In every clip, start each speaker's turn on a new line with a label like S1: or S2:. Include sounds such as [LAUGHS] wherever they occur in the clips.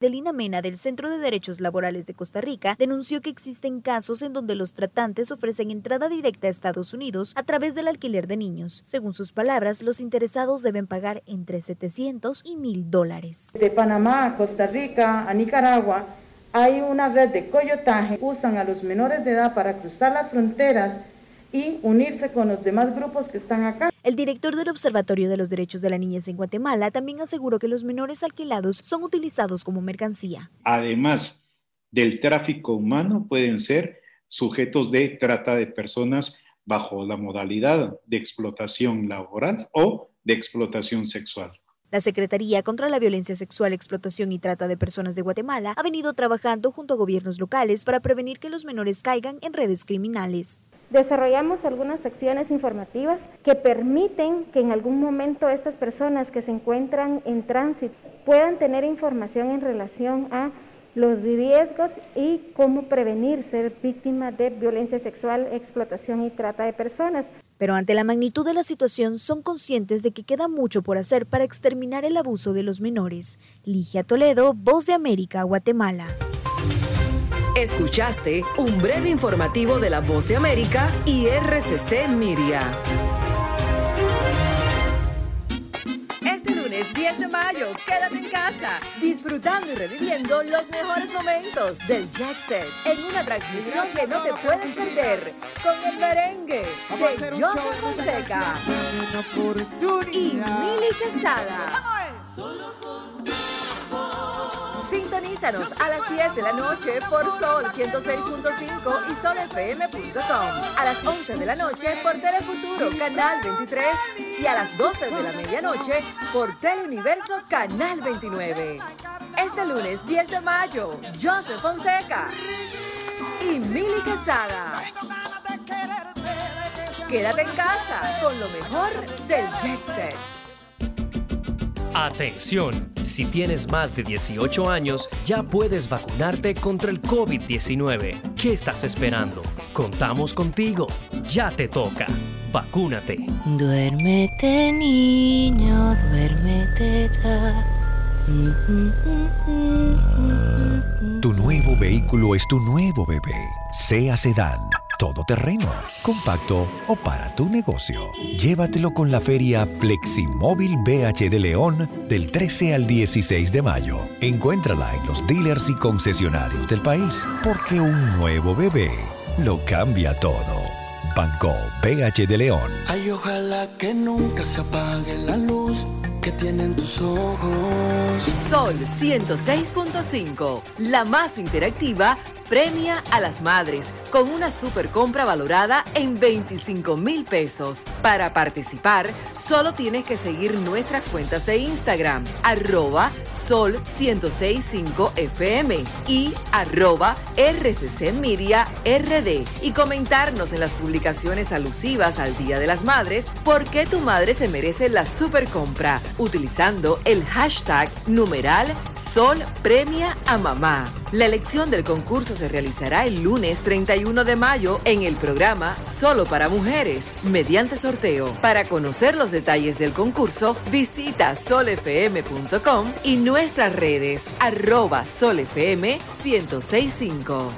S1: Delina Mena del Centro de Derechos Laborales de Costa Rica denunció que existen casos en donde los tratantes ofrecen entrada directa a Estados Unidos a través del alquiler de niños. Según sus palabras, los interesados deben pagar entre 700 y 1000 dólares.
S2: De Panamá Costa Rica, a Nicaragua, hay una red de coyotaje. Usan a los menores de edad para cruzar las fronteras y unirse con los demás grupos que están acá.
S1: El director del Observatorio de los Derechos de la Niñez en Guatemala también aseguró que los menores alquilados son utilizados como mercancía.
S3: Además del tráfico humano, pueden ser sujetos de trata de personas bajo la modalidad de explotación laboral o de explotación sexual.
S1: La Secretaría contra la Violencia Sexual, Explotación y Trata de Personas de Guatemala ha venido trabajando junto a gobiernos locales para prevenir que los menores caigan en redes criminales.
S4: Desarrollamos algunas secciones informativas que permiten que en algún momento estas personas que se encuentran en tránsito puedan tener información en relación a los riesgos y cómo prevenir ser víctima de violencia sexual, explotación y trata de personas.
S1: Pero ante la magnitud de la situación son conscientes de que queda mucho por hacer para exterminar el abuso de los menores. Ligia Toledo, Voz de América, Guatemala.
S5: Escuchaste un breve informativo de la Voz de América y RCC Miria. Este lunes 10 de mayo, quédate en casa, disfrutando y reviviendo los mejores momentos del Jet Set. En una transmisión que no te puedes perder con el merengue de Joseph Fonseca. y Mili Quesada. Sintonízanos a las 10 de la noche por Sol 106.5 y solfm.com. A las 11 de la noche por Telefuturo Canal 23 y a las 12 de la medianoche por Teleuniverso Canal 29. Este lunes 10 de mayo, Joseph Fonseca y Mili Quesada. Quédate en casa con lo mejor del Jet Set.
S6: Atención, si tienes más de 18 años, ya puedes vacunarte contra el COVID-19. ¿Qué estás esperando? Contamos contigo. Ya te toca. Vacúnate.
S7: Duérmete niño, duérmete ya.
S8: Tu nuevo vehículo es tu nuevo bebé. Sea sedán, todoterreno, compacto o para tu negocio. Llévatelo con la feria Fleximóvil BH de León del 13 al 16 de mayo. Encuéntrala en los dealers y concesionarios del país, porque un nuevo bebé lo cambia todo. Banco BH de León.
S9: Ay, ojalá que nunca se apague la luz que tienen tus ojos.
S5: Sol 106.5, la más interactiva, premia a las madres con una super compra valorada en 25 mil pesos. Para participar, solo tienes que seguir nuestras cuentas de Instagram, arroba sol 1065 FM y arroba RCC y comentarnos en las publicaciones alusivas al Día de las Madres por qué tu madre se merece la super compra utilizando el hashtag numeral Sol Premia a Mamá. La elección del concurso se realizará el lunes 31 de mayo en el programa Solo para Mujeres, mediante sorteo. Para conocer los detalles del concurso, visita solfm.com y nuestras redes arroba solfm 1065.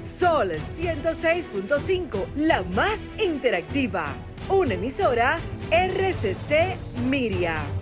S5: Sol 106.5, la más interactiva. Una emisora RCC Miria.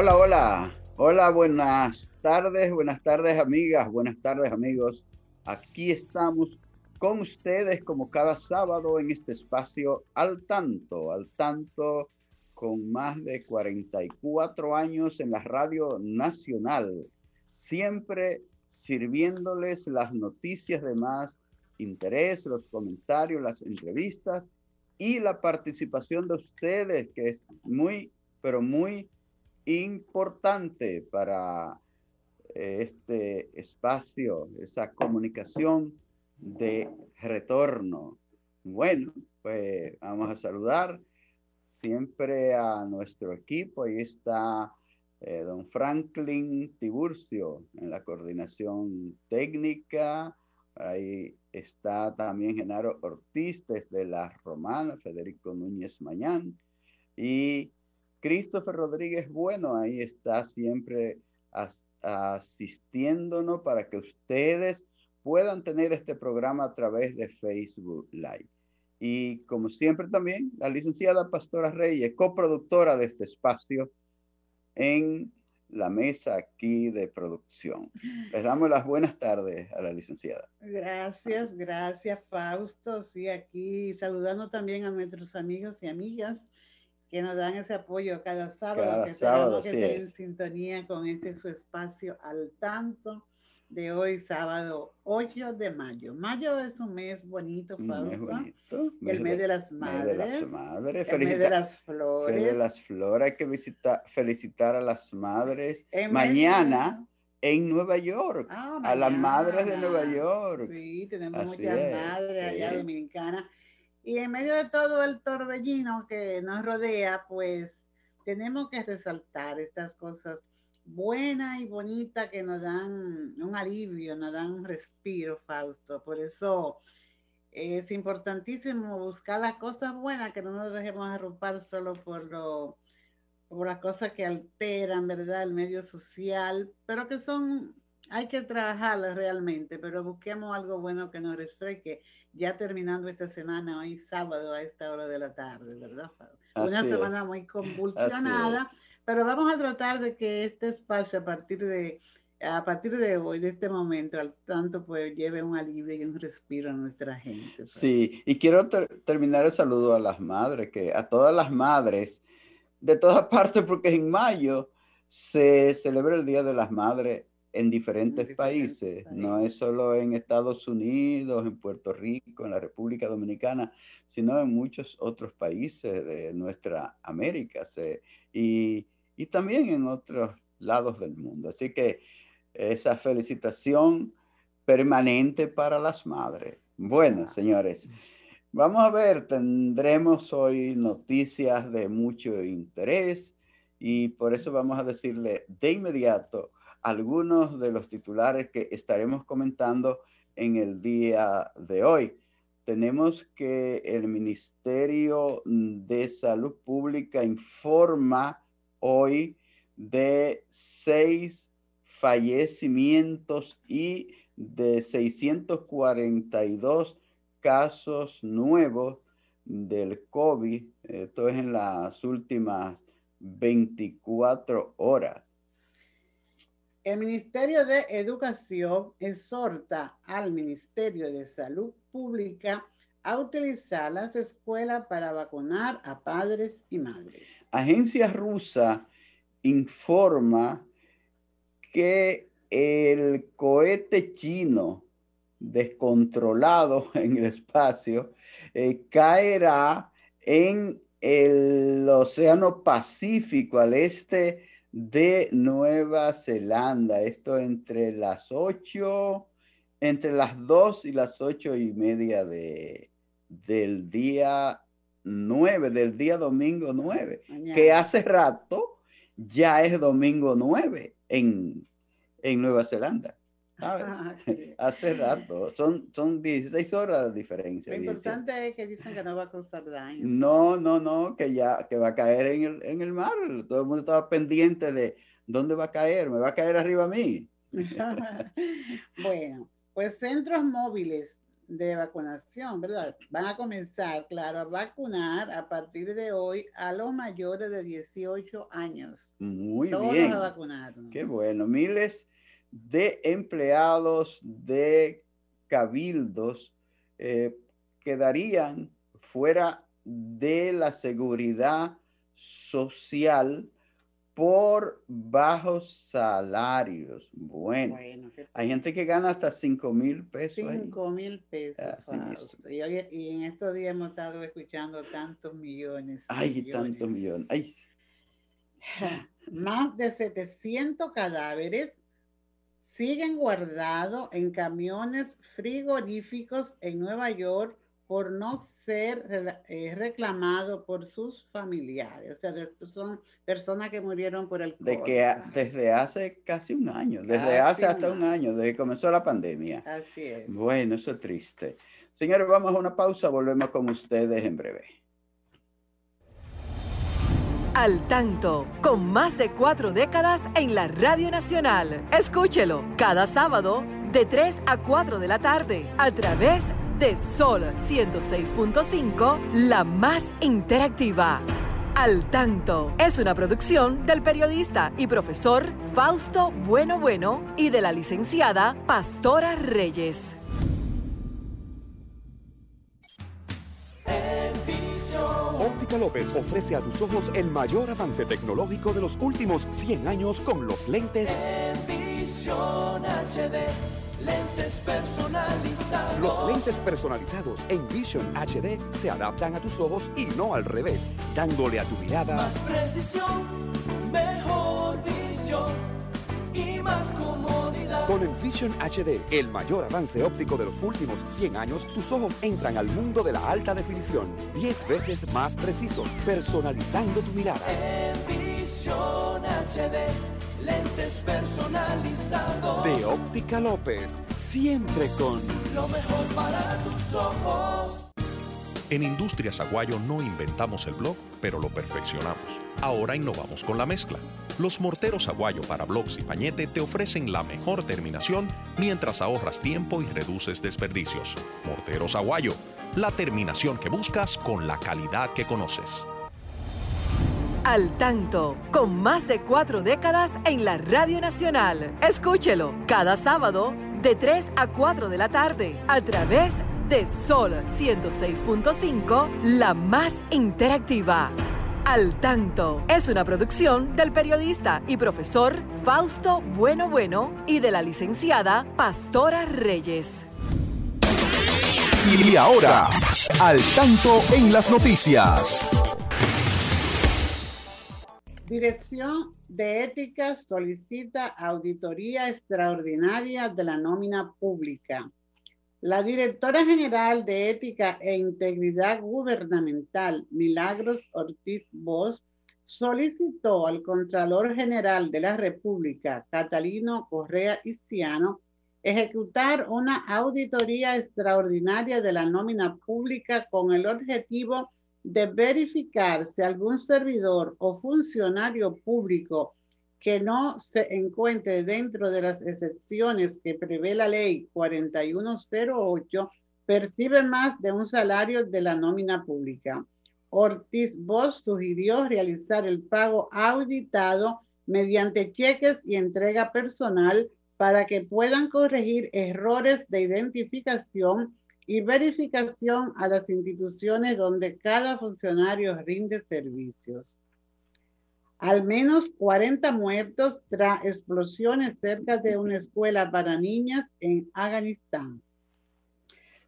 S10: Hola, hola. Hola, buenas tardes, buenas tardes amigas, buenas tardes amigos. Aquí estamos con ustedes como cada sábado en este espacio al tanto, al tanto con más de 44 años en la radio nacional, siempre sirviéndoles las noticias de más interés, los comentarios, las entrevistas y la participación de ustedes, que es muy, pero muy importante para eh, este espacio, esa comunicación de retorno. Bueno, pues vamos a saludar siempre a nuestro equipo. Ahí está eh, don Franklin Tiburcio en la coordinación técnica. Ahí está también Genaro Ortiz desde La Romana, Federico Núñez Mañán y Christopher Rodríguez Bueno, ahí está siempre asistiéndonos para que ustedes puedan tener este programa a través de Facebook Live. Y como siempre también, la licenciada Pastora Reyes, coproductora de este espacio en la mesa aquí de producción. Les damos las buenas tardes a la licenciada.
S11: Gracias, gracias Fausto. Sí, aquí saludando también a nuestros amigos y amigas que nos dan ese apoyo cada sábado, cada que sábado, que estén en sintonía con este su espacio al tanto de hoy, sábado 8 de mayo. Mayo es un mes bonito, Fausto. el mes de, las madres.
S10: de las madres.
S11: El mes de las flores.
S10: El de las flores. Hay que visitar, felicitar a las madres. mañana en Nueva York.
S11: Ah,
S10: a las madres de Nueva York.
S11: Sí, tenemos muchas madres allá dominicanas. Y en medio de todo el torbellino que nos rodea, pues tenemos que resaltar estas cosas buena y bonita que nos dan un alivio, nos dan un respiro, Fausto. Por eso es importantísimo buscar las cosas buenas, que no nos dejemos arropar solo por, lo, por las cosas que alteran, ¿verdad? El medio social, pero que son, hay que trabajarlas realmente, pero busquemos algo bueno que nos refresque, ya terminando esta semana, hoy sábado a esta hora de la tarde, ¿verdad? Una semana muy convulsionada pero vamos a tratar de que este espacio a partir de a partir de hoy, de este momento, al tanto, pues lleve un alivio y un respiro a nuestra gente. Pues.
S10: Sí, y quiero terminar el saludo a las madres, que a todas las madres de todas [LAUGHS] partes, porque en mayo se celebra el Día de las Madres en diferentes, países. países, no es solo en Estados Unidos, en Puerto Rico, en la República Dominicana, sino en muchos otros países de nuestra América. Se, y y también en otros lados del mundo. Así que esa felicitación permanente para las madres. Bueno, señores, vamos a ver, tendremos hoy noticias de mucho interés y por eso vamos a decirle de inmediato algunos de los titulares que estaremos comentando en el día de hoy. Tenemos que el Ministerio de Salud Pública informa hoy de seis fallecimientos y de 642 casos nuevos del COVID. Esto es en las últimas 24 horas.
S11: El Ministerio de Educación exhorta al Ministerio de Salud Pública a utilizar las escuelas para vacunar a padres y madres.
S10: Agencia rusa informa que el cohete chino descontrolado [LAUGHS] en el espacio eh, caerá en el Océano Pacífico al este de Nueva Zelanda. Esto entre las 8, entre las 2 y las ocho y media de, del día 9, del día domingo 9, que hace rato ya es domingo 9 en, en Nueva Zelanda. Ah, [LAUGHS] hace rato, son, son 16 horas de diferencia.
S11: Lo importante es que dicen que no va a causar daño.
S10: No, no, no, que ya que va a caer en el, en el mar. Todo el mundo estaba pendiente de dónde va a caer, me va a caer arriba a mí. [LAUGHS]
S11: bueno, pues centros móviles de vacunación, ¿verdad? Van a comenzar, claro, a vacunar a partir de hoy a los mayores de 18 años.
S10: Muy
S11: Todos
S10: bien.
S11: a vacunarnos.
S10: Qué bueno. Miles de empleados de cabildos eh, quedarían fuera de la seguridad social por bajos salarios. Bueno, hay gente que gana hasta 5 mil pesos. ahí.
S11: Cinco mil pesos. Wow.
S10: mismo.
S11: Y, hoy- y en estos días hemos estado escuchando tantos millones.
S10: Ay, tantos millones. Ay, [LAUGHS]
S11: Más de 700 cadáveres siguen guardados en camiones frigoríficos en Nueva York por no ser eh, reclamados por sus familiares. O sea, de- estos son personas que murieron por el
S10: de
S11: COVID.
S10: que a- desde hace casi un año, desde
S11: Casi
S10: hace hasta un año, desde que comenzó la pandemia.
S11: Así es.
S10: Bueno, eso es triste. Señores, vamos a una pausa, volvemos con ustedes en breve.
S12: Al tanto, con más de cuatro décadas en la Radio Nacional. Escúchelo cada sábado de 3 a 4 de la tarde a través de Sol 106.5, la más interactiva. Al tanto es una producción del periodista y profesor Fausto Bueno Bueno y de la licenciada Pastora Reyes.
S13: Óptica López ofrece a tus ojos el mayor avance tecnológico de los últimos 100 años con los lentes.
S14: Visión HD, lentes personalizados.
S13: Los lentes personalizados en Vision HD se adaptan a tus ojos y no al revés, dándole a tu mirada
S14: Más precisión, mejor visión y más comodidad.
S13: Con el Vision HD, el mayor avance óptico de los últimos 100 años, tus ojos entran al mundo de la alta definición, 10 veces más precisos, personalizando tu mirada.
S14: Visión HD, lentes personalizados.
S13: De Óptica López, siempre con
S14: Lo mejor para tus ojos.
S15: En Industrias Aguayo no inventamos el blog, pero lo perfeccionamos. Ahora innovamos con la mezcla. Los morteros Aguayo para blogs y pañete te ofrecen la mejor terminación mientras ahorras tiempo y reduces desperdicios. Morteros Aguayo, la terminación que buscas con la calidad que conoces.
S12: Al tanto, con más de cuatro décadas en la Radio Nacional. Escúchelo cada sábado de 3 a 4 de la tarde a través de Sol 106.5, la más interactiva. Al tanto es una producción del periodista y profesor Fausto Bueno Bueno y de la licenciada Pastora Reyes.
S16: Y ahora, al tanto en las noticias.
S11: Dirección de Ética solicita auditoría extraordinaria de la nómina pública. La directora general de Ética e Integridad Gubernamental, Milagros Ortiz Bosch, solicitó al Contralor General de la República, Catalino Correa Iciano, ejecutar una auditoría extraordinaria de la nómina pública con el objetivo de verificar si algún servidor o funcionario público que no se encuentre dentro de las excepciones que prevé la ley 4108 percibe más de un salario de la nómina pública. Ortiz Bosch sugirió realizar el pago auditado mediante cheques y entrega personal para que puedan corregir errores de identificación y verificación a las instituciones donde cada funcionario rinde servicios. Al menos 40 muertos tras explosiones cerca de una escuela para niñas en Afganistán.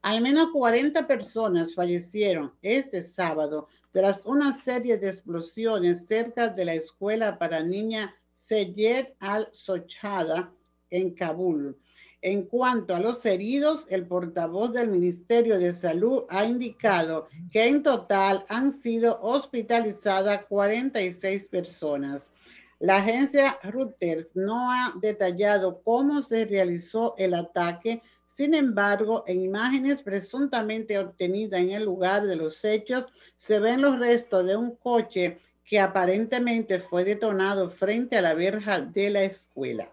S11: Al menos 40 personas fallecieron este sábado tras una serie de explosiones cerca de la escuela para niñas Seyed al-Sochada en Kabul. En cuanto a los heridos, el portavoz del Ministerio de Salud ha indicado que en total han sido hospitalizadas 46 personas. La agencia Reuters no ha detallado cómo se realizó el ataque, sin embargo, en imágenes presuntamente obtenidas en el lugar de los hechos, se ven los restos de un coche que aparentemente fue detonado frente a la verja de la escuela.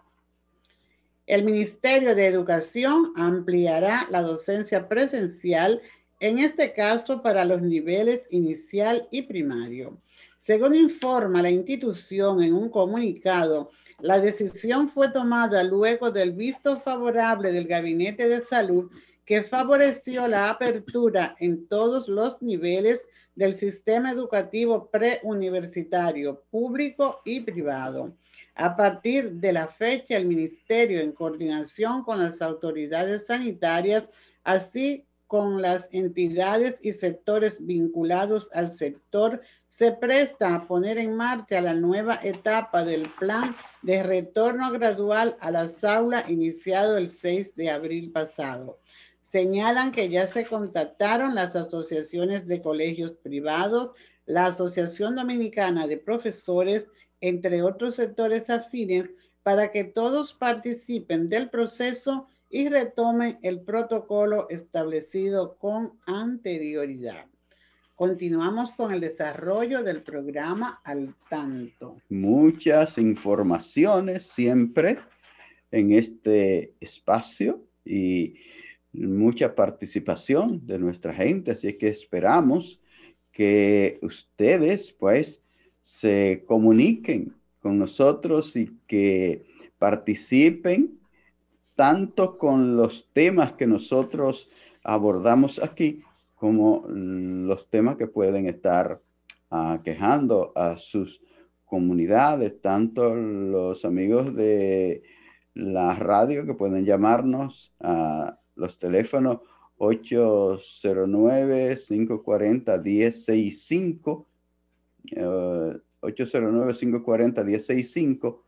S11: El Ministerio de Educación ampliará la docencia presencial, en este caso para los niveles inicial y primario. Según informa la institución en un comunicado, la decisión fue tomada luego del visto favorable del Gabinete de Salud que favoreció la apertura en todos los niveles del sistema educativo preuniversitario, público y privado. A partir de la fecha, el Ministerio, en coordinación con las autoridades sanitarias, así con las entidades y sectores vinculados al sector, se presta a poner en marcha la nueva etapa del plan de retorno gradual a las aulas iniciado el 6 de abril pasado. Señalan que ya se contactaron las asociaciones de colegios privados, la Asociación Dominicana de Profesores, entre otros sectores afines, para que todos participen del proceso y retomen el protocolo establecido con anterioridad. Continuamos con el desarrollo del programa al tanto.
S10: Muchas informaciones siempre en este espacio y mucha participación de nuestra gente, así que esperamos que ustedes pues se comuniquen con nosotros y que participen tanto con los temas que nosotros abordamos aquí como los temas que pueden estar uh, quejando a sus comunidades, tanto los amigos de la radio que pueden llamarnos a los teléfonos 809-540-1065, 809-540-1065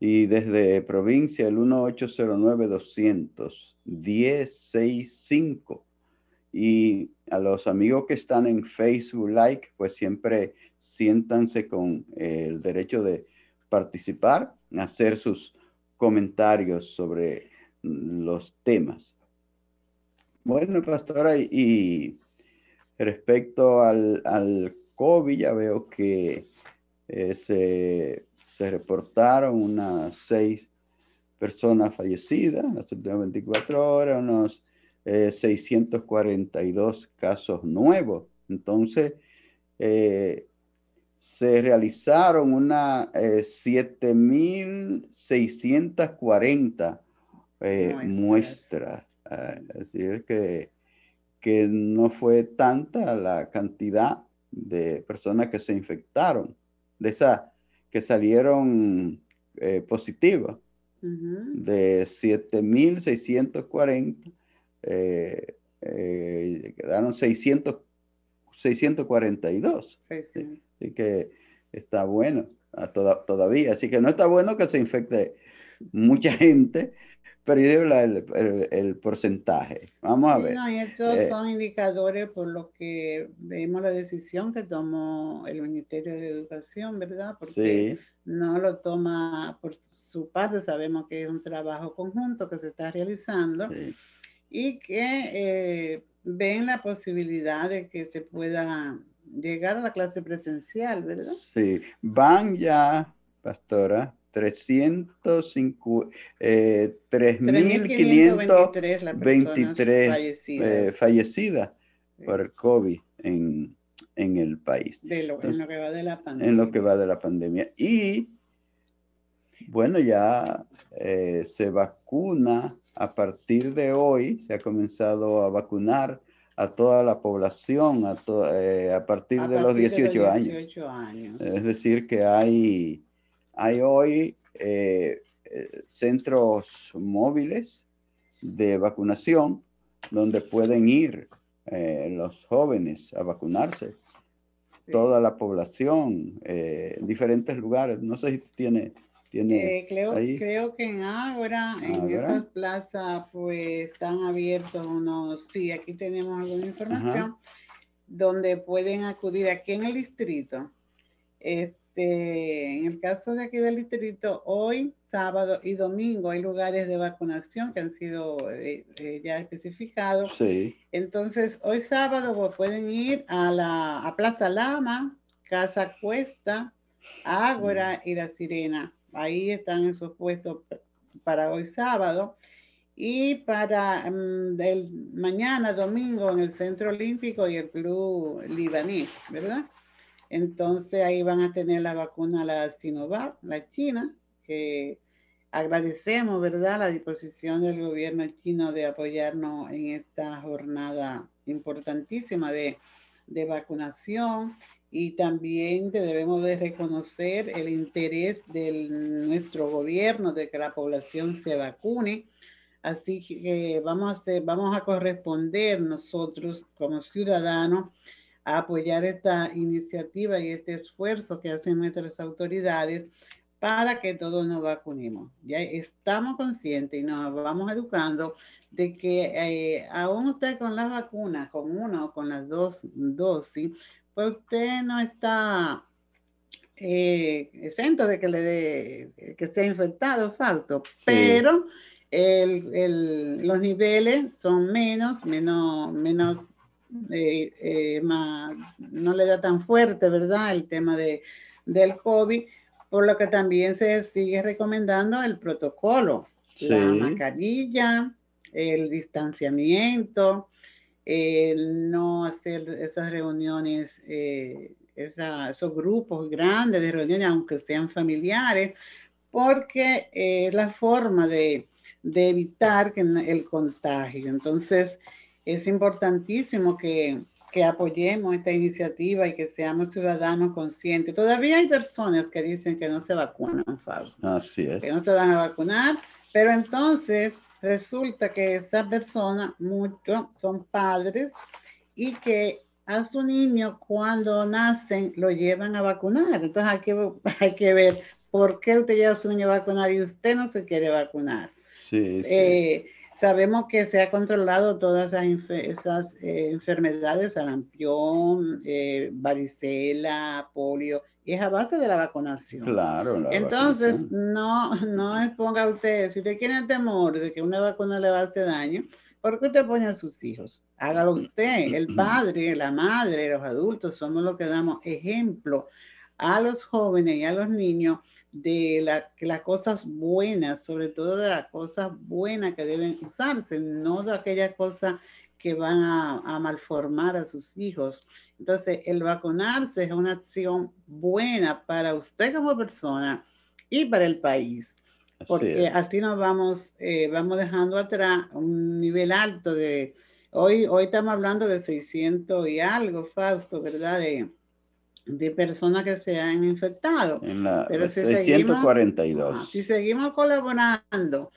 S10: y desde provincia el 1809-200-1065. Y a los amigos que están en Facebook Like, pues siempre siéntanse con el derecho de participar, hacer sus comentarios sobre los temas. Bueno, pastora, y respecto al, al COVID, ya veo que eh, se, se, reportaron unas seis personas fallecidas en las últimas 24 horas, unos 642 eh, casos nuevos. Entonces, eh, se realizaron unas 7.640 muestras es decir, que, que no fue tanta la cantidad de personas que se infectaron, de esas que salieron eh, positivas, de 7.640, eh, eh, quedaron 600, 642. Así que está bueno todavía. Así que no está bueno que se infecte mucha [LAUGHS] gente, perdido el, el, porcentaje. Vamos a ver.
S11: No, y estos eh, son indicadores por lo que vemos la decisión que tomó el Ministerio de Educación, ¿verdad? Porque no lo toma por su parte, sabemos que es un trabajo conjunto que se está realizando y que eh, ven la posibilidad de que se pueda llegar a la clase presencial, ¿verdad?
S10: Sí, van ya, pastora, 305, eh, 3.523 fallecidas eh, por el COVID en, en el país.
S11: De lo, en lo que va de la pandemia.
S10: En lo que va de la pandemia. Y bueno, ya eh, se vacuna a partir de hoy, se ha comenzado a vacunar a toda la población a, eh, a partir, de, los 18 años. Es decir, que hay hay hoy eh, eh, centros móviles de vacunación donde pueden ir eh, los jóvenes a vacunarse. Toda la población en diferentes lugares. No sé si tiene... tiene
S11: creo, creo que en Ágora, en esa plaza, pues están abiertos unos... Sí, aquí tenemos alguna información donde pueden acudir aquí en el distrito. Este, este, en el caso de aquí del distrito, hoy, sábado y domingo hay lugares de vacunación que han sido eh, eh, ya especificados.
S10: Sí.
S11: Entonces, hoy sábado pues, pueden ir a la a Plaza Lama, Casa Cuesta, Ágora y La Sirena. Ahí están esos puestos para hoy sábado y para mm, el mañana domingo en el Centro Olímpico y el Club Libanés, ¿verdad? Entonces ahí van a tener la vacuna, la Sinovac, la China, que agradecemos, ¿verdad?, la disposición del gobierno chino de apoyarnos en esta jornada importantísima de, de vacunación y también debemos de reconocer el interés de nuestro gobierno de que la población se vacune. Así que vamos a, hacer, vamos a corresponder nosotros como ciudadanos a apoyar esta iniciativa y este esfuerzo que hacen nuestras autoridades para que todos nos vacunemos. Ya estamos conscientes y nos vamos educando de que eh, aún usted con las vacunas, con una o con las dos dosis, pues usted no está eh, exento de que le dé, que sea infectado, falto, pero los niveles son menos, menos, menos eh, eh, no le da tan fuerte, ¿verdad? El tema de, del COVID, por lo que también se sigue recomendando el protocolo, la mascarilla, el distanciamiento, el no hacer esas reuniones, eh, esos grupos grandes de reuniones, aunque sean familiares, porque es la forma de, de evitar que el contagio. Entonces, es importantísimo que, que apoyemos esta iniciativa y que seamos ciudadanos conscientes. Todavía hay personas que dicen que no se vacunan, Fausto.
S10: Así es.
S11: Que no se van a vacunar, pero entonces resulta que esas personas, muchos, son padres y que a su niño cuando nacen lo llevan a vacunar. Entonces hay que, [LAUGHS] hay que ver por qué usted lleva a su niño a vacunar y usted no se quiere vacunar.
S10: Sí,
S11: eh, Sabemos que se ha controlado todas esas, eh, enfermedades, sarampión, eh, varicela, polio, y es a base de la vacunación.
S10: Claro.
S11: Entonces, no, no exponga usted, si usted tiene temor de que una vacuna le va a hacer daño, ¿por qué usted pone a sus hijos? Hágalo usted, el [CLEARS THROAT] padre, la madre, los adultos, somos los que damos ejemplo a los jóvenes y a los niños de la, las cosas buenas, sobre todo de las cosas buenas que deben usarse, no de aquellas cosas que van a, malformar a sus hijos. Entonces, el vacunarse es una acción buena para usted como persona y para el país, porque así, nos vamos, eh, vamos dejando atrás un nivel alto de, hoy, hoy estamos hablando de 600 y algo, Fausto, ¿verdad? De, de personas que se han infectado.
S10: En la, Pero si 642.
S11: si seguimos colaborando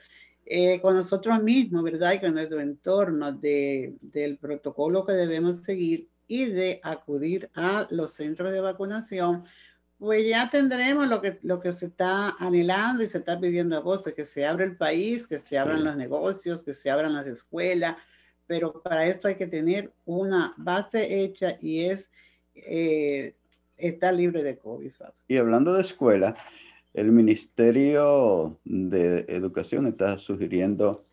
S11: eh, con nosotros mismos, ¿verdad? Y con nuestro entorno de, del protocolo que debemos seguir y de acudir a los centros de vacunación, pues ya tendremos lo que, lo que se está anhelando y se está pidiendo a vos, que se abra el país, que se abran los negocios, que se abran las escuelas, pero para eso hay que tener una base hecha y es eh, está libre de COVID.
S10: Y hablando de escuela, el Ministerio de Educación está sugiriendo,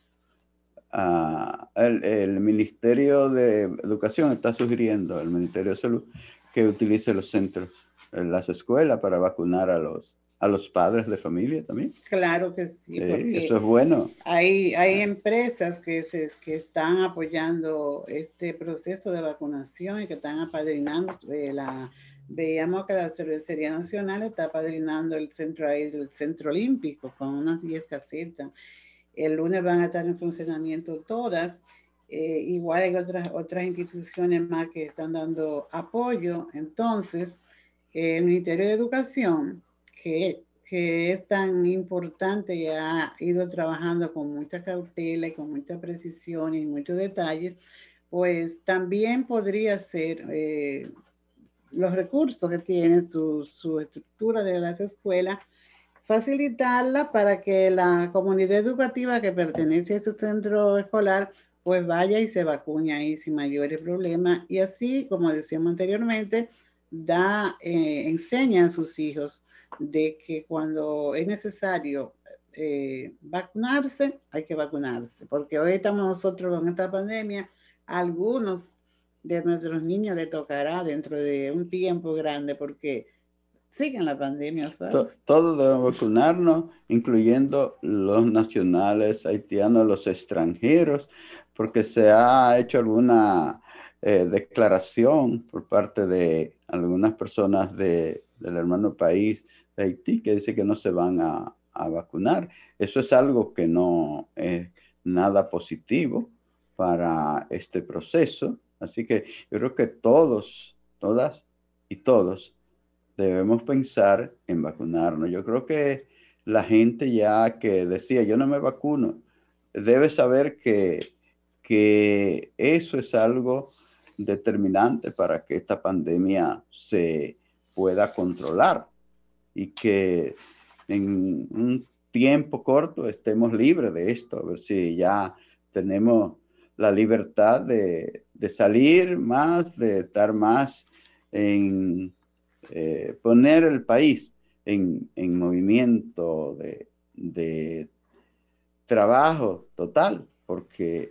S10: el, Ministerio de Educación está sugiriendo al Ministerio de Salud que utilice los centros, las escuelas para vacunar a los, a los padres de familia también.
S11: Claro que sí.
S10: eso es bueno.
S11: Hay, hay empresas que, se, que están apoyando este proceso de vacunación y que están apadrinando eh, la veíamos que la Cervecería Nacional está padrinando el centro el centro olímpico con unas 10 casetas. El lunes van a estar en funcionamiento todas. Eh, igual hay otras, otras instituciones más que están dando apoyo. Entonces, el Ministerio de Educación, que, que es tan importante y ha ido trabajando con mucha cautela y con mucha precisión y muchos detalles, pues también podría ser eh, los recursos que tiene su, su estructura de las escuelas, facilitarla para que la comunidad educativa que pertenece a ese centro escolar pues vaya y se vacune ahí sin mayores problemas y así, como decíamos anteriormente, da, eh, enseña a sus hijos de que cuando es necesario eh, vacunarse, hay que vacunarse, porque hoy estamos nosotros con esta pandemia, algunos de nuestros niños le tocará dentro de un tiempo grande porque siguen la pandemia.
S10: todos debemos vacunarnos, incluyendo los nacionales haitianos, los extranjeros, porque se ha hecho alguna eh, declaración por parte de algunas personas de, del hermano país de Haití que dice que no se van a, a vacunar. Eso es algo que no es nada positivo para este proceso. Así que yo creo que todos, todas y todos debemos pensar en vacunarnos. Yo creo que la gente ya que decía, yo no me vacuno, debe saber que, que eso es algo determinante para que esta pandemia se pueda controlar y que en un tiempo corto estemos libres de esto, a ver si ya tenemos la libertad de, salir más, de estar más en eh, poner el país en, movimiento de, de, trabajo total, porque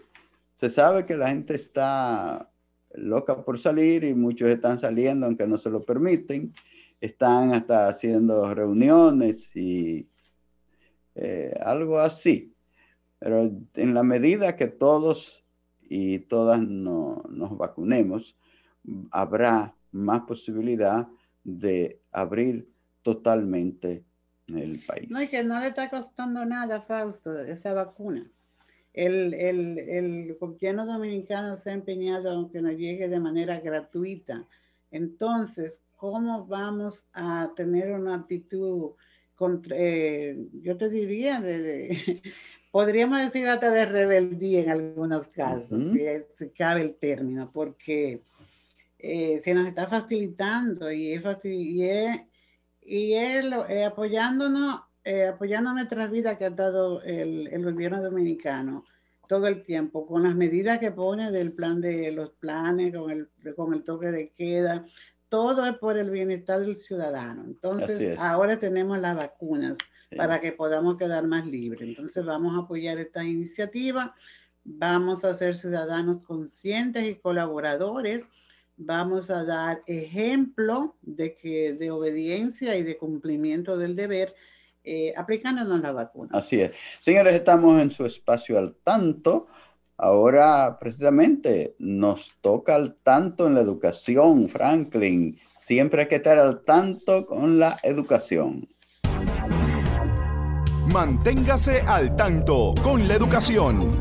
S10: se sabe que la gente está loca por salir y muchos están saliendo aunque no se lo permiten, están hasta haciendo reuniones y eh, algo así. Pero en la medida que todos y todas no, nos vacunemos, habrá más posibilidad de abrir totalmente el país.
S11: No, es que no le está costando nada, Fausto, esa vacuna. El, el, el gobierno dominicano se ha empeñado a que nos llegue de manera gratuita. Entonces, ¿cómo vamos a tener una actitud contra, eh, yo te diría, de, podríamos decir hasta de rebeldía en algunos casos, si, cabe el término, porque eh, se nos está facilitando y es, y es, y es eh, apoyándonos, apoyando nuestras vidas que ha dado el, el gobierno dominicano todo el tiempo, con las medidas que pone del plan de los planes, con el, con el toque de queda, todo es por el bienestar del ciudadano. Entonces, ahora tenemos las vacunas para que podamos quedar más libres. Entonces, vamos a apoyar esta iniciativa, vamos a ser ciudadanos conscientes y colaboradores, vamos a dar ejemplo de, que, de obediencia y de cumplimiento del deber. Eh, aplicándonos la vacuna.
S10: Así es. Señores, estamos en su espacio al tanto. Ahora, precisamente, nos toca al tanto en la educación, Franklin. Siempre hay que estar al tanto con la educación.
S16: Manténgase al tanto con la educación.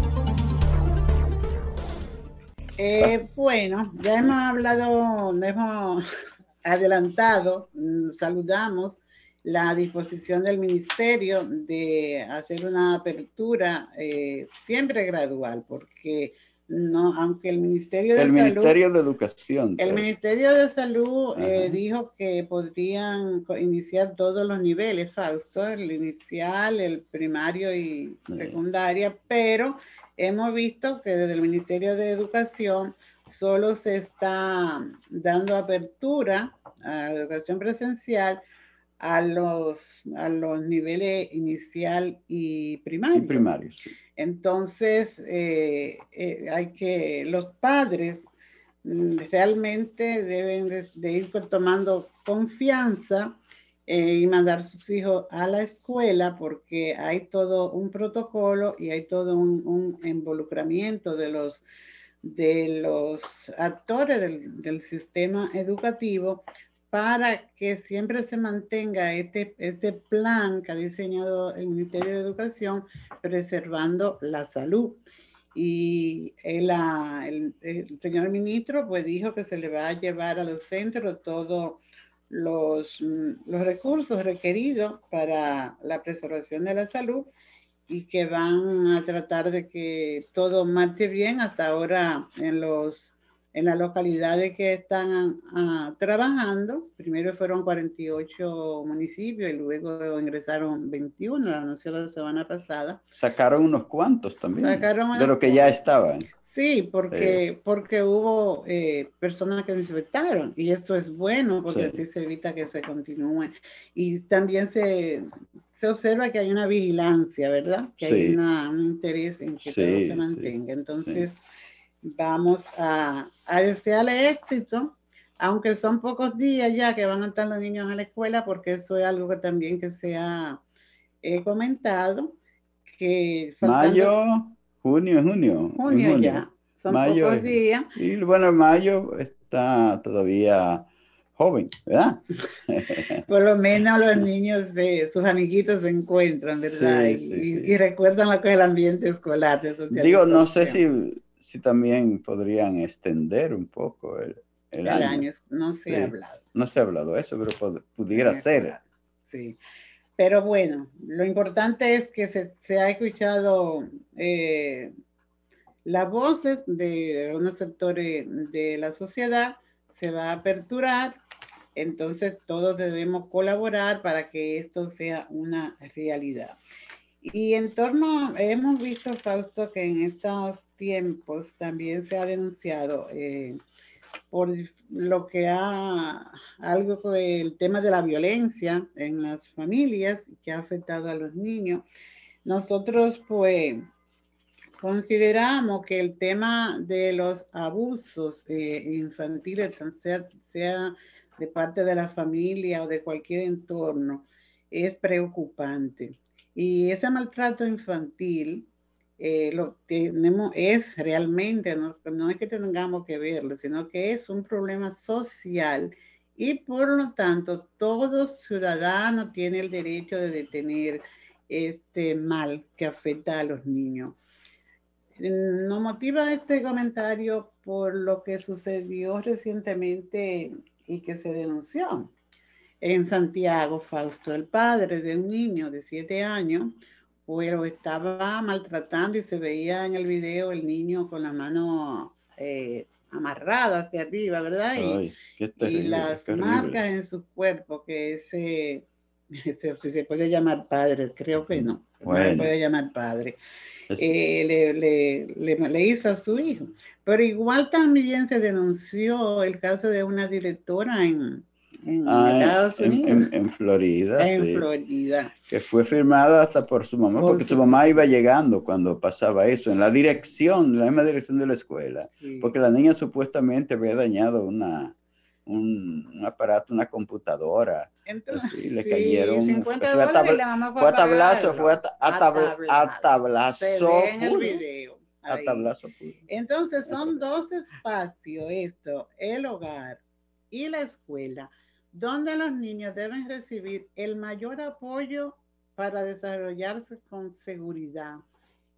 S11: Eh, bueno, ya hemos hablado, hemos [LAUGHS] adelantado, mm, saludamos la disposición del ministerio de hacer una apertura eh, siempre gradual, porque no, aunque el Ministerio de
S10: el Ministerio de Educación.
S11: El Ministerio de Salud eh, dijo que podrían iniciar todos los niveles, Fausto, el inicial, el primario y secundaria, pero hemos visto que desde el Ministerio de Educación solo se está dando apertura a educación presencial a los, a los niveles inicial y primario.
S10: primario,
S11: Entonces, eh, eh, hay que, los padres mm, realmente deben de, ir tomando confianza eh, y mandar sus hijos a la escuela porque hay todo un protocolo y hay todo un, un involucramiento de los, de los actores del, del sistema educativo para que siempre se mantenga este, este plan que ha diseñado el Ministerio de Educación, preservando la salud. Y el, el, señor ministro pues dijo que se le va a llevar a los centros todos los, los recursos requeridos para la preservación de la salud y que van a tratar de que todo marche bien hasta ahora en los en las localidades que están ah, trabajando. Primero fueron 48 municipios y luego ingresaron 21, la anunció la semana pasada.
S10: Sacaron unos cuantos también. de lo que ya estaban.
S11: Sí, porque, porque hubo eh, personas que se infectaron y eso es bueno porque así se evita que se continúe. Y también se, se observa que hay una vigilancia, ¿verdad? Que hay un interés en que todo se mantenga. Entonces vamos a, a desearle éxito aunque son pocos días ya que van a estar los niños a la escuela, porque eso es algo que también que se ha eh, comentado, que
S10: mayo, junio, junio.
S11: Junio, ya, son pocos días.
S10: Y bueno, mayo está todavía joven, ¿verdad? [LAUGHS]
S11: Por lo menos los niños, de, sus amiguitos se encuentran, ¿verdad? y, recuerdan lo que es el ambiente escolar.
S10: Digo, no sé si, si también podrían extender un poco el, el, año.
S11: No se ha hablado.
S10: No se ha hablado eso, pero pudiera ser.
S11: Sí. Pero bueno, lo importante es que se, se ha escuchado eh, las voces de unos sectores de la sociedad, se va a aperturar, entonces todos debemos colaborar para que esto sea una realidad. Y en torno, hemos visto, Fausto, que en estos tiempos también se ha denunciado eh, por lo que ha, algo con el tema de la violencia en las familias que ha afectado a los niños. Nosotros, pues, consideramos que el tema de los abusos eh, infantiles, sea, sea de parte de la familia o de cualquier entorno, es preocupante. Y ese maltrato infantil eh, lo tenemos, es realmente, no, no, es que tengamos que verlo, sino que es un problema social y por lo tanto todo ciudadano tiene el derecho de detener este mal que afecta a los niños. Nos motiva este comentario por lo que sucedió recientemente y que se denunció en Santiago, Fausto, el padre de un niño de siete años, pero estaba maltratando y se veía en el video el niño con la mano eh, amarrada hacia arriba, ¿verdad? Y, y las marcas en su cuerpo, que ese, [LAUGHS] si se puede llamar padre, creo que no, no se puede llamar padre, eh, le, le, le, le, hizo a su hijo. Pero igual también se denunció el caso de una directora en, en
S10: ah, Estados Unidos. En, Florida.
S11: En Florida.
S10: Que fue firmada hasta por su mamá, porque su mamá iba llegando cuando pasaba eso, en la dirección, en la misma dirección de la escuela. Porque la niña supuestamente había dañado una, un, aparato, una computadora.
S11: Entonces,
S10: le cayeron.
S11: 50 fue, a
S10: fue, a tablazo, fue a, a, tablazo.
S11: en el video.
S10: A tablazo
S11: Entonces son dos espacios esto, el hogar y la escuela, donde los niños deben recibir el mayor apoyo para desarrollarse con seguridad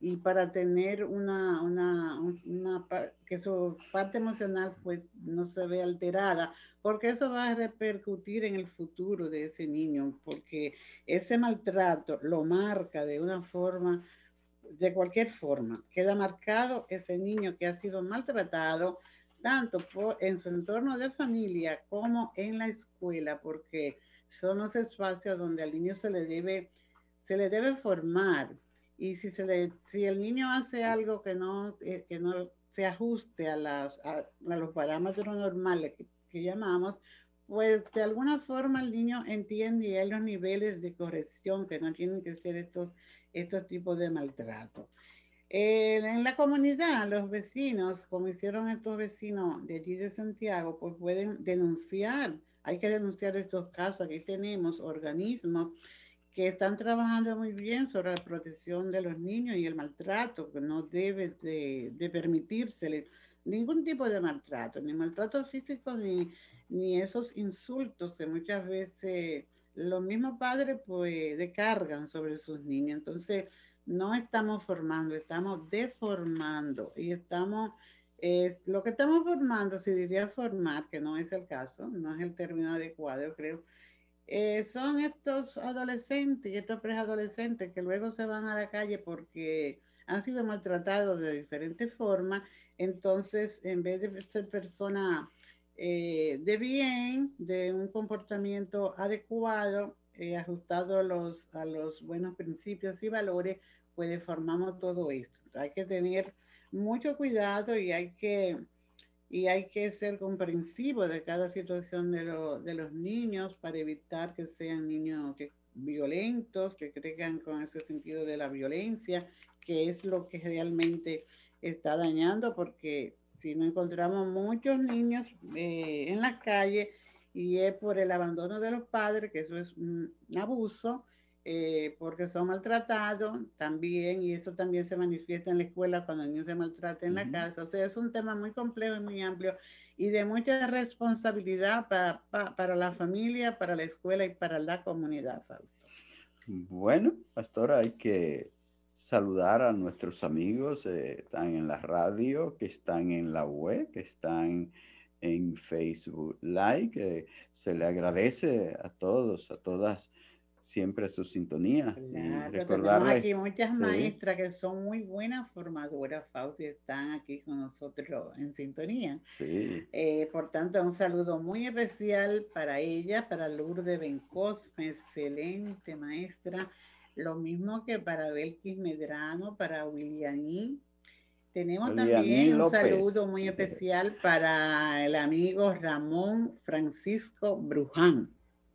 S11: y para tener una, una, una, que su parte emocional pues no se vea alterada, porque eso va a repercutir en el futuro de ese niño, porque ese maltrato lo marca de una forma, de cualquier forma, queda marcado ese niño que ha sido maltratado, tanto por, en su entorno de familia como en la escuela, porque son los espacios donde al niño se le debe, se le debe formar. Y si, se le, si el niño hace algo que no, eh, que no se ajuste a, las, a, los parámetros normales que, que, llamamos, pues de alguna forma el niño entiende y hay los niveles de corrección que no tienen que ser estos, estos tipos de maltrato en la comunidad, los vecinos, como hicieron estos vecinos de allí de Santiago, pues pueden denunciar. Hay que denunciar estos casos. Aquí tenemos organismos que están trabajando muy bien sobre la protección de los niños y el maltrato, que no debe de, de permitírsele ningún tipo de maltrato, ni maltrato físico, ni, ni esos insultos que muchas veces los mismos padres pues descargan sobre sus niños. Entonces, no estamos formando, estamos deformando y estamos, es, lo que estamos formando, si diría formar, que no es el caso, no es el término adecuado, creo, eh, son estos adolescentes y estos preadolescentes que luego se van a la calle porque han sido maltratados de diferentes formas, entonces en vez de ser persona eh, de bien, de un comportamiento adecuado, eh, ajustado a los, a los buenos principios y valores, pues deformamos todo esto. Hay que tener mucho cuidado y hay que, y hay que ser comprensivo de cada situación de, de los niños para evitar que sean niños que, violentos, que crezcan con ese sentido de la violencia, que es lo que realmente está dañando porque si no encontramos muchos niños eh, en la calle y es por el abandono de los padres, que eso es un abuso, eh, porque son maltratados también, y eso también se manifiesta en la escuela cuando el niño se maltrata en la casa. O sea, es un tema muy complejo y muy amplio y de mucha responsabilidad para, para la familia, para la escuela y para la comunidad, Fausto.
S10: Bueno, pastora, hay que saludar a nuestros amigos eh, que están en la radio, que están en la web, que están en Facebook Live. se le agradece a todos, a todas siempre su sintonía.
S11: Claro, tenemos aquí muchas maestras que son muy buenas formadoras, Fausto, y están aquí con nosotros en sintonía.
S10: Sí.
S11: Eh, por tanto, un saludo muy especial para ella, para Lourdes Bencosme, excelente maestra. Lo mismo que para Belkis Medrano, para Willianí. Tenemos también un saludo muy especial para el amigo Ramón Francisco Bruján.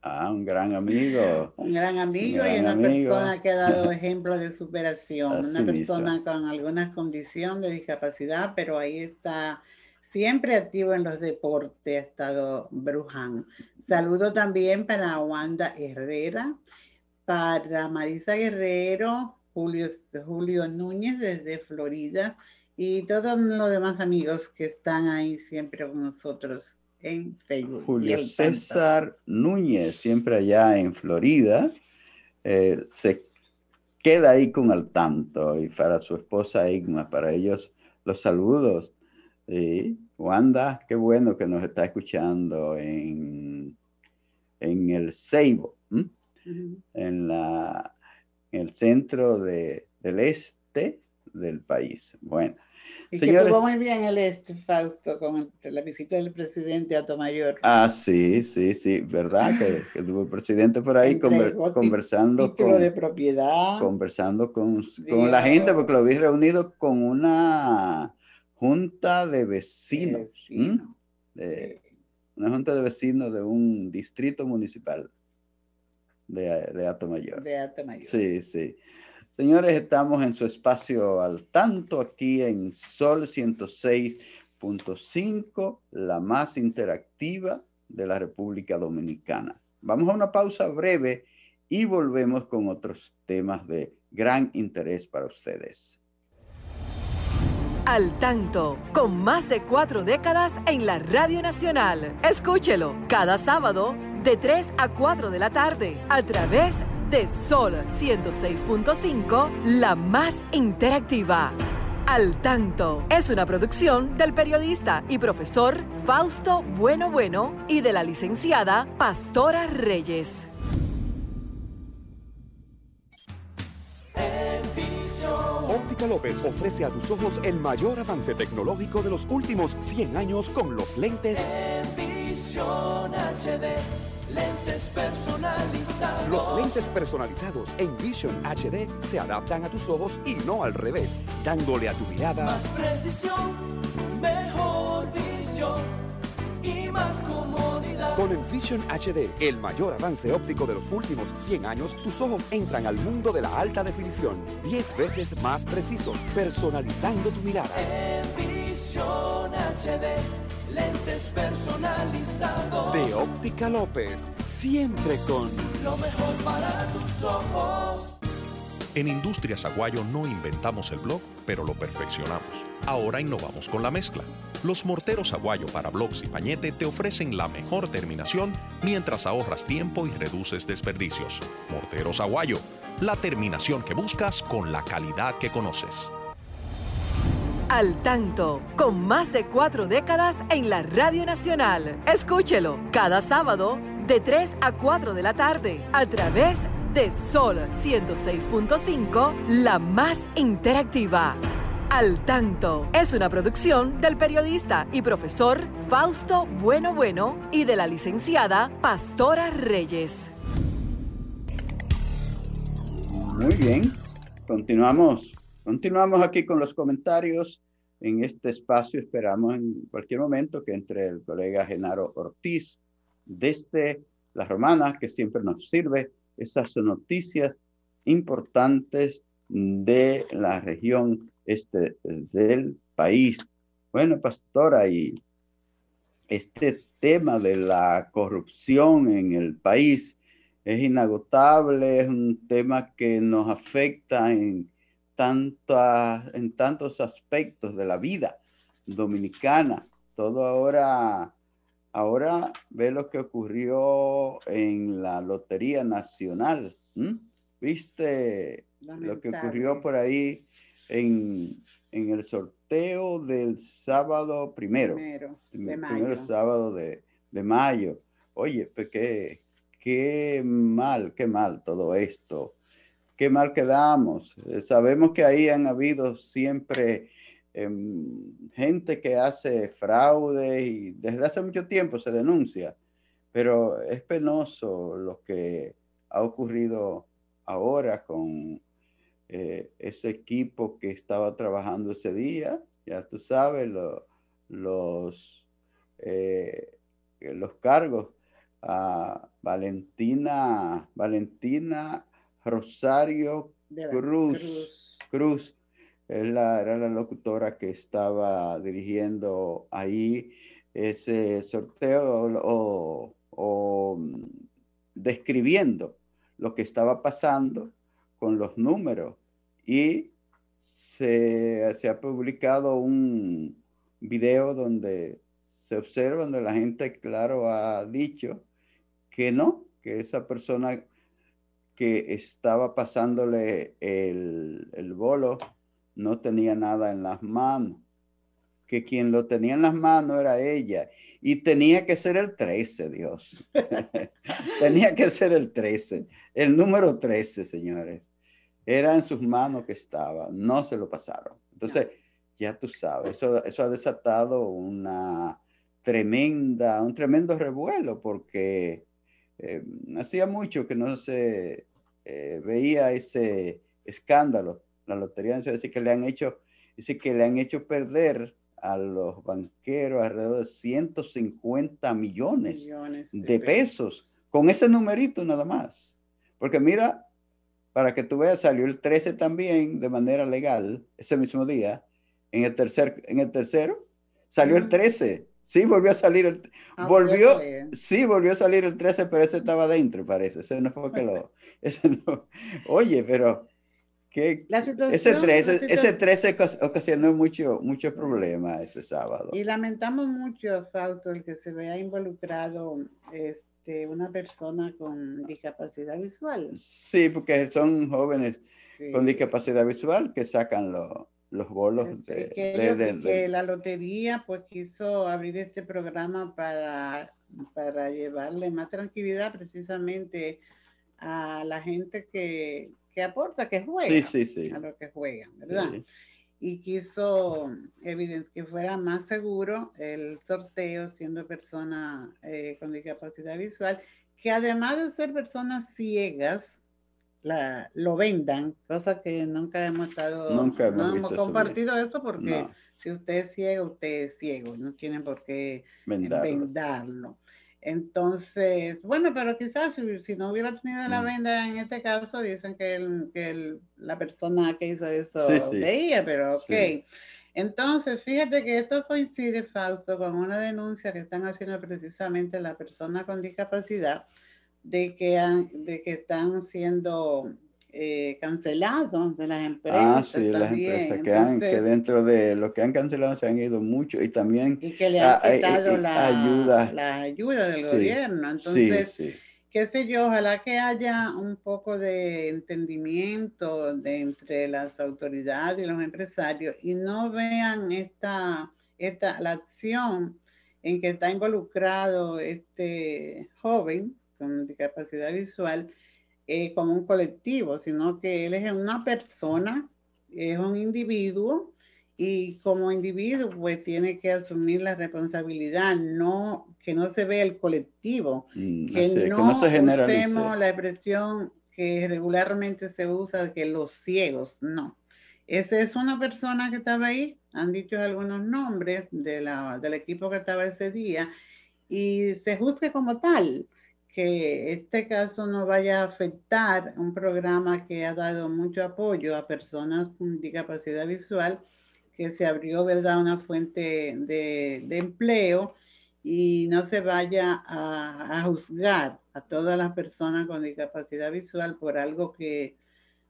S10: Ah, un gran amigo.
S11: Un gran amigo y una persona que ha dado [LAUGHS] ejemplo de superación. una persona con algunas condiciones de discapacidad, pero ahí está siempre activo en los deportes, ha estado Bruján. Saludo también para Wanda Herrera, para Marisa Guerrero, Julio, Julio Núñez desde Florida y todos los demás amigos que están ahí siempre con nosotros en Facebook.
S10: Julio César Núñez, siempre allá en Florida, eh, se queda ahí con al tanto y para su esposa Igma, para ellos los saludos. Y Wanda, qué bueno que nos está escuchando en, en el Ceibo, en, la, en el centro de, del este del país. Bueno,
S11: y que estuvo muy bien el este, Fausto, con la visita del presidente a Tomayor.
S10: Ah, sí, sí, sí, verdad que, que tuvo el presidente por ahí conversando
S11: con... de propiedad.
S10: Conversando con, con la gente, porque lo vi reunido con una junta de vecinos. De, Una junta de vecinos de un distrito municipal de, de Atomayor.
S11: De Atomayor.
S10: Sí, sí. Señores, estamos en su espacio al tanto aquí en Sol 106.5, la más interactiva de la República Dominicana. Vamos a una pausa breve y volvemos con otros temas de gran interés para ustedes.
S12: Al tanto, con más de cuatro décadas en la Radio Nacional. Escúchelo cada sábado de 3 a 4 de la tarde a través de de Sol 106.5, la más interactiva. Al tanto es una producción del periodista y profesor Fausto Bueno Bueno y de la licenciada Pastora Reyes.
S13: Óptica López ofrece a tus ojos el mayor avance tecnológico de los últimos 100 años con los lentes.
S14: HD Lentes personalizados.
S13: Los lentes personalizados en Vision HD se adaptan a tus ojos y no al revés, dándole a tu mirada
S14: más precisión, mejor visión y más comodidad.
S13: Con el Vision HD, el mayor avance óptico de los últimos 100 años, tus ojos entran al mundo de la alta definición, 10 veces más precisos, personalizando tu mirada.
S14: En Vision HD lentes personalizados.
S13: De Óptica López, siempre con
S14: lo mejor para tus ojos.
S15: En Industrias Aguayo no inventamos el blog, pero lo perfeccionamos. Ahora innovamos con la mezcla. Los morteros Aguayo para blogs y pañete te ofrecen la mejor terminación mientras ahorras tiempo y reduces desperdicios. Morteros Aguayo, la terminación que buscas con la calidad que conoces.
S12: Al tanto, con más de cuatro décadas en la Radio Nacional. Escúchelo cada sábado de 3 a 4 de la tarde a través de Sol 106.5, la más interactiva. Al tanto es una producción del periodista y profesor Fausto Bueno Bueno y de la licenciada Pastora Reyes.
S10: Muy bien, continuamos Continuamos aquí con los comentarios en este espacio. Esperamos en cualquier momento que entre el colega Genaro Ortiz desde La Romana, que siempre nos sirve esas noticias importantes de la región este del país. Bueno, pastora, y este tema de la corrupción en el país es inagotable, es un tema que nos afecta en, en tantos aspectos de la vida dominicana. Todo ahora, ahora ve lo que ocurrió en la Lotería Nacional. ¿Viste lo que ocurrió por ahí en, el sorteo del sábado primero? Primero, de mayo. sábado de, mayo. Oye, pues qué, qué mal, qué mal todo esto. Qué mal quedamos. Eh, sabemos que ahí han habido siempre em, gente que hace fraude y desde hace mucho tiempo se denuncia, pero es penoso lo que ha ocurrido ahora con eh, ese equipo que estaba trabajando ese día, ya tú sabes, los, eh, los cargos a Valentina, Valentina Rosario Cruz, Cruz, era la locutora que estaba dirigiendo ahí ese sorteo o mm, describiendo lo que estaba pasando con los números. Y se, ha publicado un video donde se observa, donde la gente, claro, ha dicho que no, que esa persona que estaba pasándole el, el bolo no tenía nada en las manos, que quien lo tenía en las manos era ella y tenía que ser el 13, Dios. [LAUGHS] tenía que ser el 13. El número 13, señores. Era en sus manos que estaba. No se lo pasaron. Entonces, ya tú sabes, eso, eso ha desatado una tremenda, un tremendo revuelo porque eh, hacía mucho que no se eh, veía ese escándalo. La lotería, dice que le han hecho, dice que le han hecho perder a los banqueros alrededor de 150 millones, de, pesos. con ese numerito nada más. Porque mira, para que tú veas, salió el 13 también de manera legal ese mismo día. En el, tercer, en el tercero salió el 13. Sí, volvió a salir el, ah, volvió, sí, volvió a salir el 13, pero ese estaba dentro, parece. Ese no fue que lo, [LAUGHS] ese no. Oye, pero ese 13, ese 13 ocasionó mucho, mucho problema ese sábado.
S11: Y lamentamos mucho, Fausto, el que se vea involucrado este, una persona con discapacidad visual.
S10: Sí, porque son jóvenes con discapacidad visual que sacan los bolos
S11: de, que, la lotería pues quiso abrir este programa para, para llevarle más tranquilidad precisamente a la gente que que aporta, que juega a lo que juegan, ¿verdad? Y quiso evidenciar que fuera más seguro el sorteo siendo persona eh, con discapacidad visual, que además de ser personas ciegas, la, lo vendan, cosa que nunca hemos estado, nunca hemos, no hemos compartido eso, porque si usted es ciego, usted es ciego, no tienen por qué vendarlo. Entonces, bueno, pero quizás si, no hubiera tenido la mm. venda en este caso, dicen que, la persona que hizo eso veía, pero ok. Entonces, fíjate que esto coincide, Fausto, con una denuncia que están haciendo precisamente la persona con discapacidad de que, de que están siendo eh, cancelados de las empresas. Ah, sí, las empresas
S10: que, han, que dentro de lo que han cancelado se han ido mucho y también
S11: y que le han quitado la, ayuda. la ayuda del gobierno. Entonces, qué sé yo, ojalá que haya un poco de entendimiento de entre las autoridades y los empresarios y no vean esta, esta la acción en que está involucrado este joven con discapacidad visual eh, como un colectivo, sino que él es una persona, es un individuo y como individuo pues tiene que asumir la responsabilidad, no que no se vea el colectivo, mm, que, no se usemos la expresión que regularmente se usa que los ciegos, no. Esa es una persona que estaba ahí, han dicho algunos nombres de la, del equipo que estaba ese día y se juzgue como tal que este caso no vaya a afectar un programa que ha dado mucho apoyo a personas con discapacidad visual, que se abrió, ¿verdad?, una fuente de, empleo y no se vaya a, a, juzgar a todas las personas con discapacidad visual por algo que,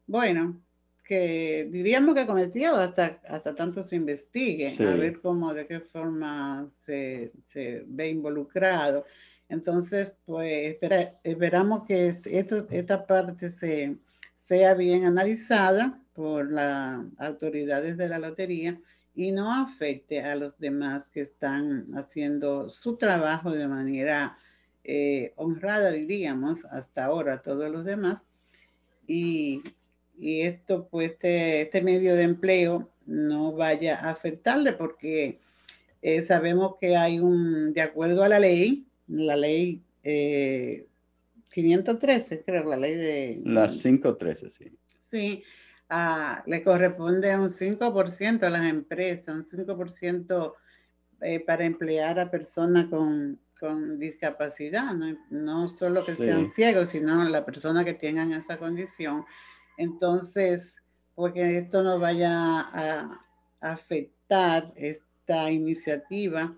S11: bueno, que diríamos que cometió hasta, hasta tanto se investigue, a ver cómo, de qué forma se, se ve involucrado. Entonces, pues esperamos que esto, esta parte se, sea bien analizada por las autoridades de la lotería y no afecte a los demás que están haciendo su trabajo de manera eh, honrada, diríamos, hasta ahora todos los demás. Y, esto, pues, este, este, medio de empleo no vaya a afectarle porque eh, sabemos que hay un, de acuerdo a la ley, la ley 513, eh, creo, la ley de...
S10: La 513, sí.
S11: Sí, ah, le corresponde un 5% a las empresas, un 5% eh, para emplear a personas con, con discapacidad, ¿no? no, solo que sean ciegos, sino la persona que tengan esa condición. Entonces, porque esto no vaya a afectar esta iniciativa,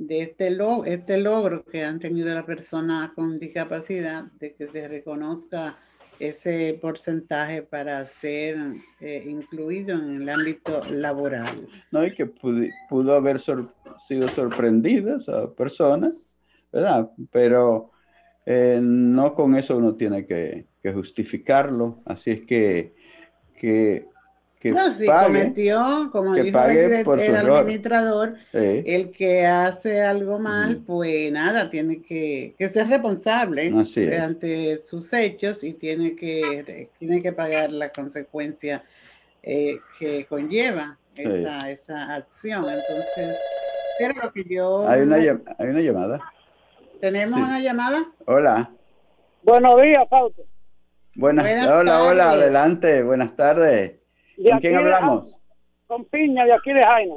S11: de este, este logro que han tenido las personas con discapacidad, de que se reconozca ese porcentaje para ser eh, incluido en el ámbito laboral.
S10: No, y que pudo, haber sido sorprendida esa persona, ¿verdad? Pero eh, no con eso uno tiene que, que justificarlo. Así es que, que
S11: que no, si cometió, como dijo el, administrador, el que hace algo mal, pues nada, tiene que, ser responsable ante sus hechos y tiene que, tiene que pagar la consecuencia eh, que conlleva esa, esa, acción. Entonces, pero lo que yo...
S10: Hay una, hay una llamada.
S11: ¿Tenemos una llamada?
S10: Hola.
S17: Buenos días, Fausto.
S10: Buenas, hola, hola, adelante, buenas tardes. ¿Con quién hablamos?
S17: con Piña, de aquí de Jaina.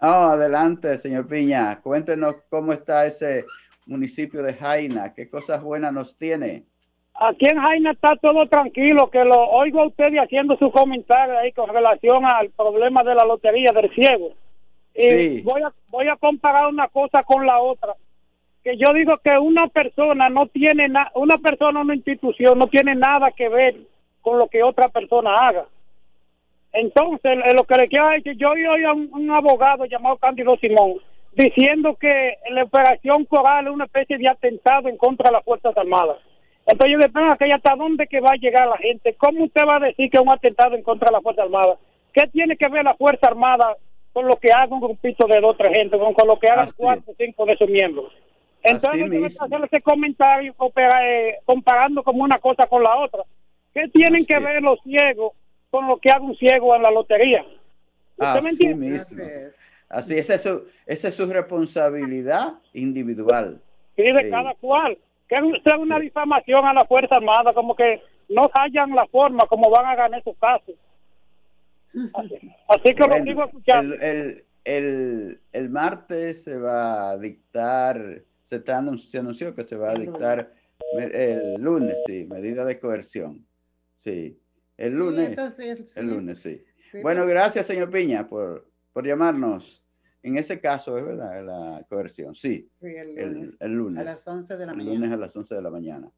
S10: Ah, adelante, señor Piña. Cuéntenos cómo está ese municipio de Jaina. ¿Qué cosas buenas nos tiene?
S17: Aquí en Jaina está todo tranquilo, que lo oigo a usted haciendo su comentario ahí con relación al problema de la lotería del ciego. Y voy, a, voy a comparar una cosa con la otra. Que yo digo que una persona no tiene nada, una persona, una institución no tiene nada que ver con lo que otra persona haga. Entonces, lo que le quiero decir, yo oí a un, abogado llamado Cándido Simón diciendo que la operación Coral es una especie de atentado en contra de las Fuerzas Armadas. Entonces yo le pregunto hasta dónde que va a llegar la gente. ¿Cómo usted va a decir que es un atentado en contra de las Fuerzas Armadas? ¿Qué tiene que ver la Fuerza Armada con lo que haga un grupito de dos tres gente, con, lo que hagan cuatro o cinco de sus miembros? Entonces, yo hacer ese comentario eh, comparando como una cosa con la otra. ¿Qué tienen que ver los ciegos con lo que haga un ciego en la lotería.
S10: ¿Usted me entiende? Así, esa es, su, esa es su responsabilidad individual.
S17: Sí, de cada cual. Que es una difamación a la Fuerza Armada, como que no hallan la forma como van a ganar su caso. Así, que lo sigo escuchando.
S10: El, el, el, martes se va a dictar, se, está, se anunció que se va a dictar el lunes, sí, medida de coerción. Sí. El lunes. El lunes, sí. Bueno, gracias, señor Piña, por, por llamarnos. En ese caso, es verdad, la coerción, sí.
S11: Sí, el lunes. A las 11 de la mañana.
S10: El lunes a las 11 de la mañana.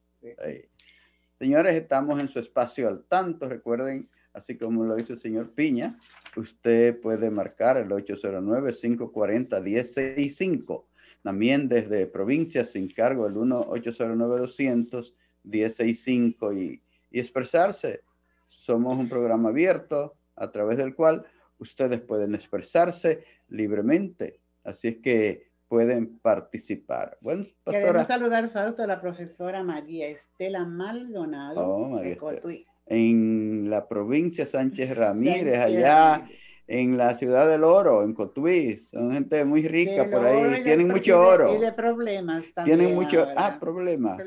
S10: Señores, estamos en su espacio al tanto. Recuerden, así como lo hizo el señor Piña, usted puede marcar el 809-540-1065. También desde provincias sin cargo el 1-809-200-1065 y, y expresarse somos un programa abierto a través del cual ustedes pueden expresarse libremente. Así es que pueden participar. Bueno,
S11: pastora. Queremos saludar, Fausto, a la profesora María Estela Maldonado
S10: oh, En la provincia Sánchez Ramírez, allá en la ciudad del oro, en Cotuí. Son gente muy rica por ahí. Tienen mucho oro.
S11: Y de problemas también.
S10: Tienen mucho, ah, problemas.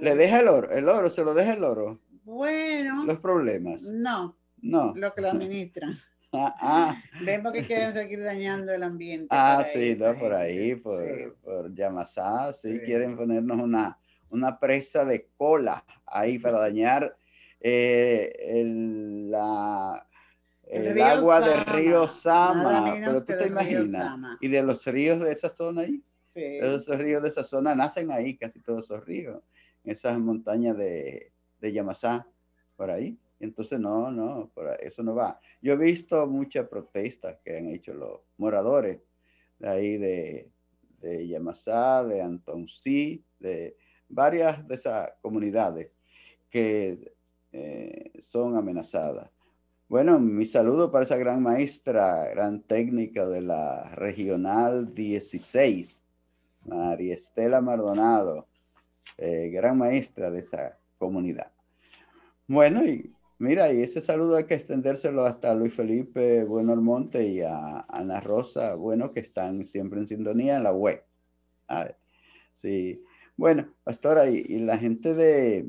S10: Le deja el oro, el oro, se lo deja el oro.
S11: Bueno.
S10: Los problemas.
S11: No.
S10: No.
S11: Lo que lo administran. [LAUGHS]
S10: ah, ah.
S11: Ven porque quieren seguir dañando el ambiente.
S10: Ah, sí, no, por ahí, por, por Yamasá, sí, quieren ponernos una, una presa de cola ahí para dañar eh, el, la, el, agua del río Sama. Pero tú te imaginas. Y de los ríos de esa zona ahí. Sí. Esos ríos de esa zona nacen ahí, casi todos esos ríos. Esas montañas de, de Yamasá, por ahí. Entonces, no, no, por eso no va. Yo he visto muchas protestas que han hecho los moradores de ahí de, de Yamasá, de Antonsí, de varias de esas comunidades que eh, son amenazadas. Bueno, mi saludo para esa gran maestra, gran técnica de la Regional 16, María Estela Mardonado, eh, gran maestra de esa comunidad. Bueno, y mira, y ese saludo hay que extendérselo hasta Luis Felipe Bueno Almonte y a Ana Rosa Bueno, que están siempre en sintonía en la web. sí. Bueno, pastora, y la gente de,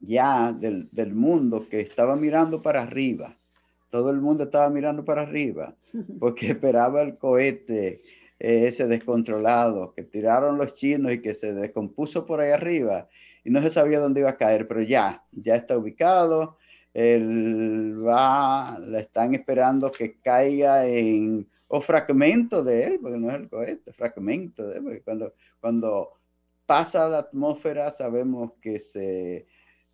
S10: ya del, del, mundo que estaba mirando para arriba. Todo el mundo estaba mirando para arriba [LAUGHS] porque esperaba el cohete eh, ese descontrolado que tiraron los chinos y que se descompuso por ahí arriba y no se sabía dónde iba a caer, pero ya, ya está ubicado. Él va, le están esperando que caiga en, o fragmento de él, porque no es el cohete, fragmento de él, porque cuando, cuando pasa la atmósfera sabemos que se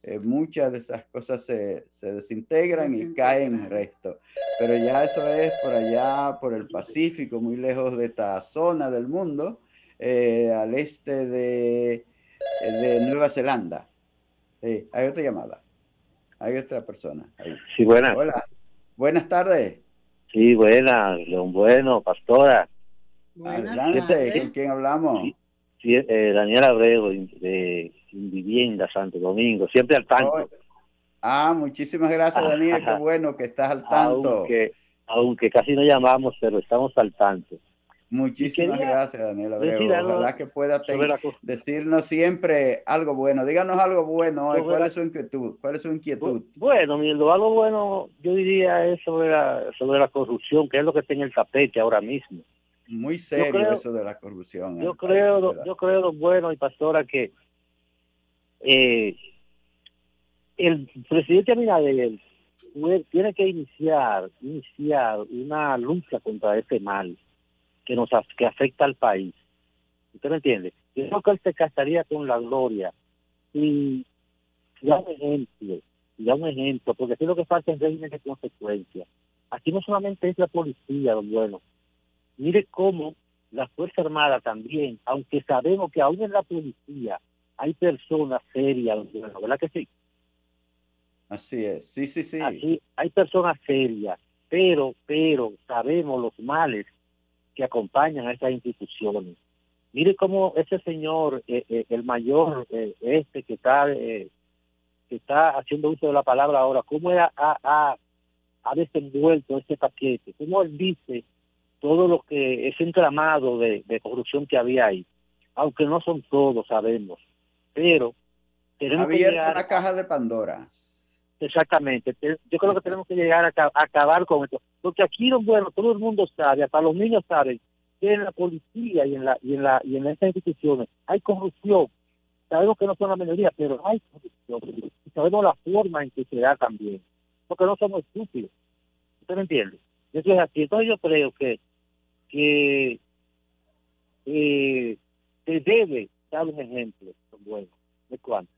S10: eh, muchas de esas cosas se, desintegran y caen el resto. Pero ya eso es por allá, por el Pacífico, muy lejos de esta zona del mundo, eh, al este de, de Nueva Zelanda. hay otra llamada. Hay otra persona.
S18: Sí, buenas.
S10: Hola. Buenas tardes.
S18: Sí, buenas, León Bueno, pastora.
S10: Adelante, ¿con quién hablamos?
S18: Sí, eh, Daniel Abrego, de vivienda Santo Domingo, siempre al tanto.
S10: Ah, muchísimas gracias, Daniel, qué [LAUGHS] bueno que estás al tanto.
S18: Aunque, aunque casi no llamamos, pero estamos al tanto.
S10: Muchísimas gracias, Daniel Ojalá que pueda decirnos siempre algo bueno. Díganos algo bueno. ¿Cuál es su inquietud? ¿Cuál es su inquietud?
S18: Bueno, lo algo bueno yo diría es sobre la, sobre la corrupción, que es lo que está en el tapete ahora mismo.
S10: Muy serio eso de la corrupción.
S18: Yo creo, yo creo, bueno y pastora, que eh, el presidente Abinader tiene que iniciar, iniciar una lucha contra ese mal que nos que afecta al país. ¿Usted me entiende? Yo creo que él se casaría con la gloria y da un ejemplo, da un ejemplo, porque es lo que falta en régimen de consecuencia. Aquí no solamente es la policía, lo bueno. Mire cómo la Fuerza Armada también, aunque sabemos que aún en la policía hay personas serias, ¿verdad que sí?
S10: Así es, sí, sí, sí.
S18: Así, hay personas serias, pero, pero sabemos los males que acompañan a esas instituciones. Mire cómo ese señor, eh, eh, el mayor, eh, este que está, que está haciendo uso de la palabra ahora, cómo ha, ha, ha desenvuelto este paquete, cómo él dice todo lo que es entramado de, de corrupción que había ahí, aunque no son todos, sabemos pero
S10: tenemos que llegar una caja de Pandora.
S18: Exactamente. Yo creo que tenemos que llegar a, acabar con esto. Porque aquí, bueno, todo el mundo sabe, hasta los niños saben, que en la policía y en la y en la y en estas instituciones hay corrupción. Sabemos que no son la mayoría, pero hay corrupción. Y sabemos la forma en que se da también. Porque no somos estúpidos. ¿Usted me entiende? Eso es así. Entonces yo creo que que eh, se debe dar un ejemplo bueno. ¿De cuánto?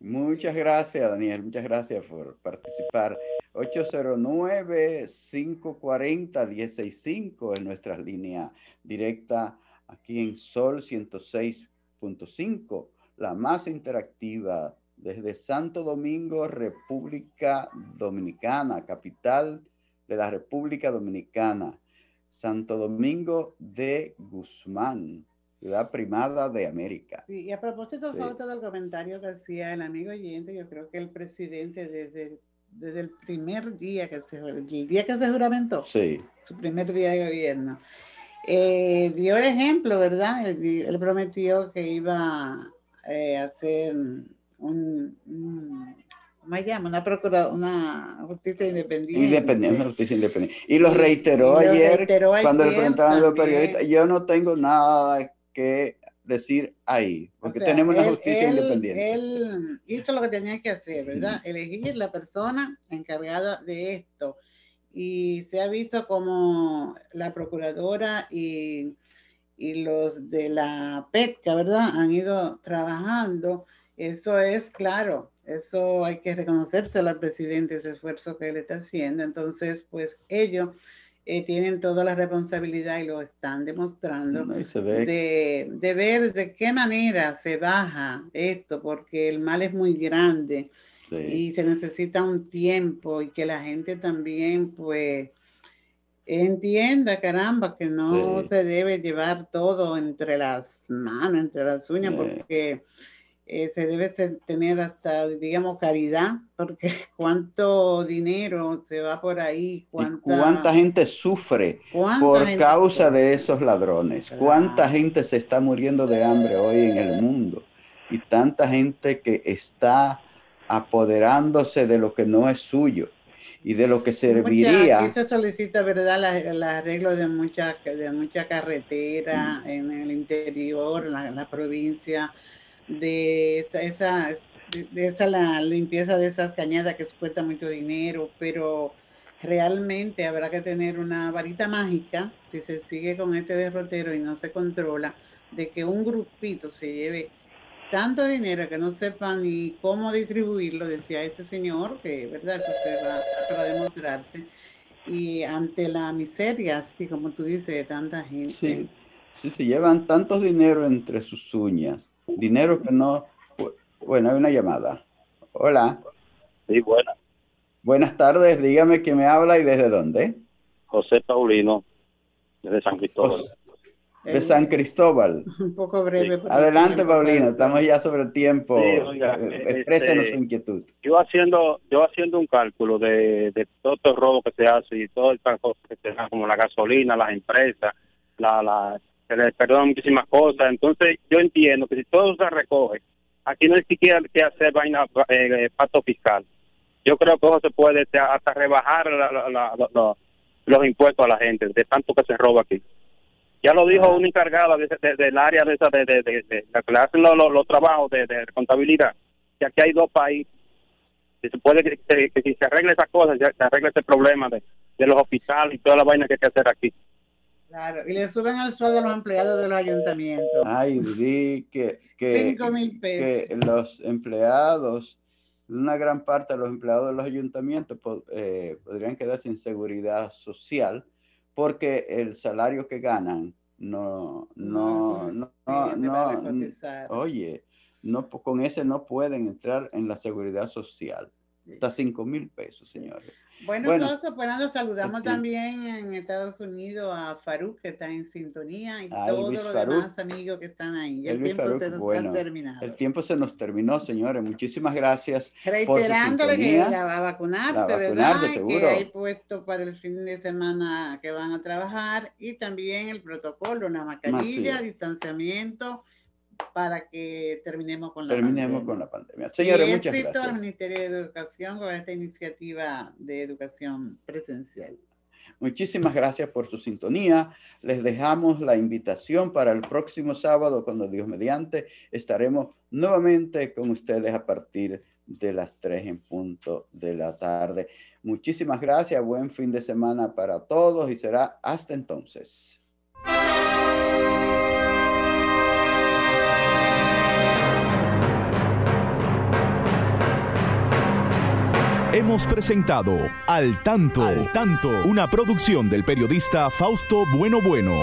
S10: Muchas gracias, Daniel. Muchas gracias por participar. 809-540-165 es nuestra línea directa aquí en Sol 106.5, la más interactiva desde Santo Domingo, República Dominicana, capital de la República Dominicana. Santo Domingo de Guzmán ciudad primada de América.
S11: Sí, y a propósito sí. del comentario que hacía el amigo oyente, yo creo que el presidente desde, desde el primer día que se el día que se juramentó,
S10: sí.
S11: su primer día de gobierno, eh, dio el ejemplo, ¿verdad? Él, prometió que iba eh, a hacer un, un ¿cómo se llama? Una procura, una justicia independiente.
S10: Independiente, una justicia independiente. Y lo reiteró, ayer, cuando le preguntaban los periodistas, yo no tengo nada que decir ahí, porque tenemos una justicia independiente.
S11: Él hizo lo que tenía que hacer, ¿verdad? Elegir la persona encargada de esto. Y se ha visto como la procuradora y, y los de la PETCA, ¿verdad? Han ido trabajando. Eso es claro, eso hay que reconocérselo al presidente, ese esfuerzo que él está haciendo. Entonces, pues ellos eh, tienen toda la responsabilidad y lo están demostrando de, de, ver de qué manera se baja esto, porque el mal es muy grande y se necesita un tiempo y que la gente también pues entienda, caramba, que no se debe llevar todo entre las manos, entre las uñas, porque eh, se debe tener hasta, digamos, caridad, porque [LAUGHS] cuánto dinero se va por ahí.
S10: Cuánta, gente sufre por causa de esos ladrones. Cuánta gente se está muriendo de hambre hoy en el mundo. Y tanta gente que está apoderándose de lo que no es suyo y de lo que serviría.
S11: aquí se solicita, ¿verdad?, el arreglo de mucha, de mucha carretera en el interior, en la provincia de esa, de esa la limpieza de esas cañadas que cuesta mucho dinero, pero realmente habrá que tener una varita mágica si se sigue con este derrotero y no se controla, de que un grupito se lleve tanto dinero que no sepa ni cómo distribuirlo, decía ese señor, que verdad eso se va a demostrarse, y ante la miseria, así como tú dices, de tanta gente.
S10: Sí, sí, se llevan tantos dinero entre sus uñas dinero que no... Bueno, hay una llamada. Hola.
S19: Sí, buena.
S10: Buenas tardes, dígame quién me habla y desde dónde.
S19: José Paulino, desde San Cristóbal.
S10: De San Cristóbal. [LAUGHS]
S11: Un poco breve.
S10: Adelante, Paulino, estamos ya sobre el tiempo. Sí, oiga, Exprésenos este, su inquietud.
S19: Yo haciendo, yo haciendo un cálculo de, de todo el robo que se hace y todo el cosas que se da, como la gasolina, las empresas, la, la, se les perdonan muchísimas cosas. Entonces, yo entiendo que si todo se recoge, aquí no hay siquiera que hacer vaina, eh, pacto fiscal. Yo creo que eso se puede hasta rebajar los impuestos a la gente, de tanto que se roba aquí. Ya lo dijo un encargado del área de, esa, de, de, la que hacen los, trabajos de, contabilidad, que aquí hay dos países. Que se puede que, si se arregle esas cosas, se arregle ese problema de, de los hospitales y toda la vaina que hay que hacer aquí.
S11: Claro, y le suben el sueldo a los empleados de los ayuntamientos.
S10: Ay, di que, que, que los empleados, una gran parte de los empleados de los ayuntamientos eh, podrían quedar sin seguridad social porque el salario que ganan no, no, no, no, no oye, no, con ese no pueden entrar en la seguridad social. Hasta 5 mil pesos, señores.
S11: Bueno, bueno nosotros saludamos también en Estados Unidos a Faruk, que está en sintonía, y todos los demás amigos que están ahí. El, tiempo se nos ha terminado.
S10: El tiempo se nos terminó, señores. Muchísimas gracias.
S11: Reiterándole que la va a vacunarse, ¿verdad? Que hay puesto para el fin de semana que van a trabajar y también el protocolo, la mascarilla, distanciamiento para que terminemos con la
S10: terminemos pandemia. con la pandemia. Señores, y muchas
S11: gracias. al Ministerio de Educación con esta iniciativa de educación presencial.
S10: Muchísimas gracias por su sintonía. Les dejamos la invitación para el próximo sábado, cuando Dios mediante, estaremos nuevamente con ustedes a partir de las 3 en punto de la tarde. Muchísimas gracias, buen fin de semana para todos y será hasta entonces.
S16: Hemos presentado Al Tanto, Al Tanto, una producción del periodista Fausto Bueno Bueno.